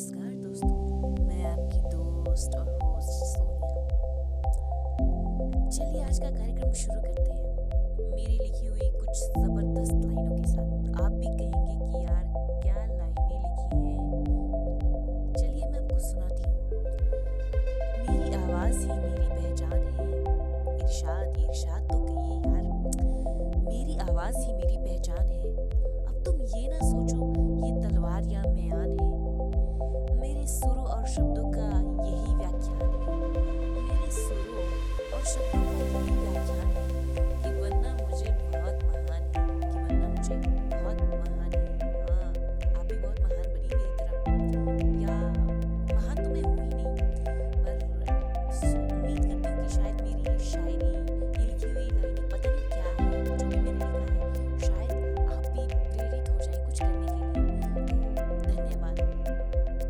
नमस्कार दोस्तों, मैं आपकी दोस्त और होस्ट सोनिया। चलिए आज का कार्यक्रम शुरू करते हैं। मेरी लिखी हुई कुछ ज़बरदस्त लाइनों के साथ। आप भी कहेंगे कि यार, क्या लाइनें लिखी हैं? चलिए मैं आपको सुनाती हूँ। मेरी आवाज़ ही मेरी पहचान है। इरशाद इरशाद तो कहिए यार। मेरी आवाज़ ही मेरी पहचान है। শব্দ